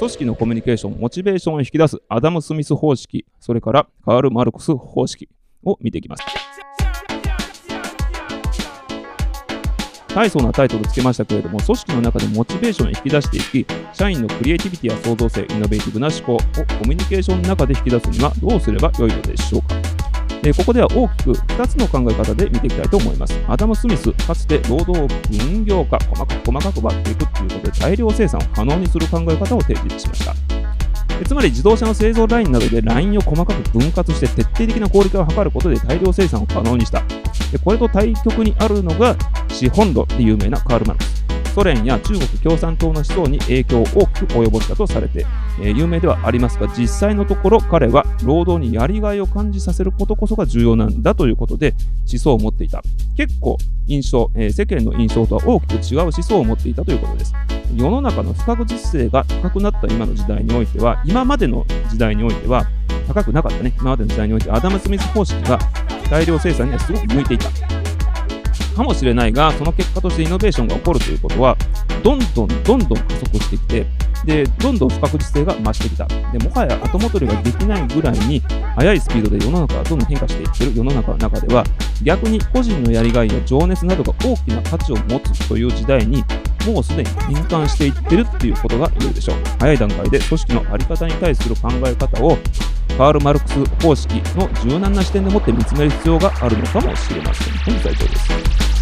組織のコミュニケーション、モチベーションを引き出すアダム・スミス方式、それからカール・マルクス方式を見ていきます。大層なタイトルつけましたけれども、組織の中でモチベーションを引き出していき、社員のクリエイティビティや創造性、イノベーティブな思考をコミュニケーションの中で引き出すにはどうすればよいのでしょうか。えここでは大きく2つの考え方で見ていきたいと思います。アダム・スミス、かつて労働を分業化、細かく細かく割っていくということで大量生産を可能にする考え方を提示しました。つまり自動車の製造ラインなどでラインを細かく分割して徹底的な効率化を図ることで大量生産を可能にした。でこれと対極にあるのが資本論で有名なカール・マルク。ソ連や中国共産党の思想に影響を大きく及ぼしたとされて、えー、有名ではありますが、実際のところ彼は労働にやりがいを感じさせることこそが重要なんだということで思想を持っていた。結構印象、えー、世間の印象とは大きく違う思想を持っていたということです。世の中の不確実性が高くなった今の時代においては、今までの時代においては、高くなかったね、今までの時代においてアダム・スミス方式が大量生産にはすごく向いていた。かもしれないが、その結果としてイノベーションが起こるということは、どんどんどんどん加速してきて、で、どんどん不確実性が増してきた。で、もはや後戻りができないぐらいに、速いスピードで世の中がどんどん変化していってる世の中の中では、逆に個人のやりがいや情熱などが大きな価値を持つという時代に、もうすでに変換していってるっていうことが言えるでしょう。早い段階で組織の在り方に対する考え方をカール・マルクス方式の柔軟な視点でもって見つめる必要があるのかもしれません。本日は以上です。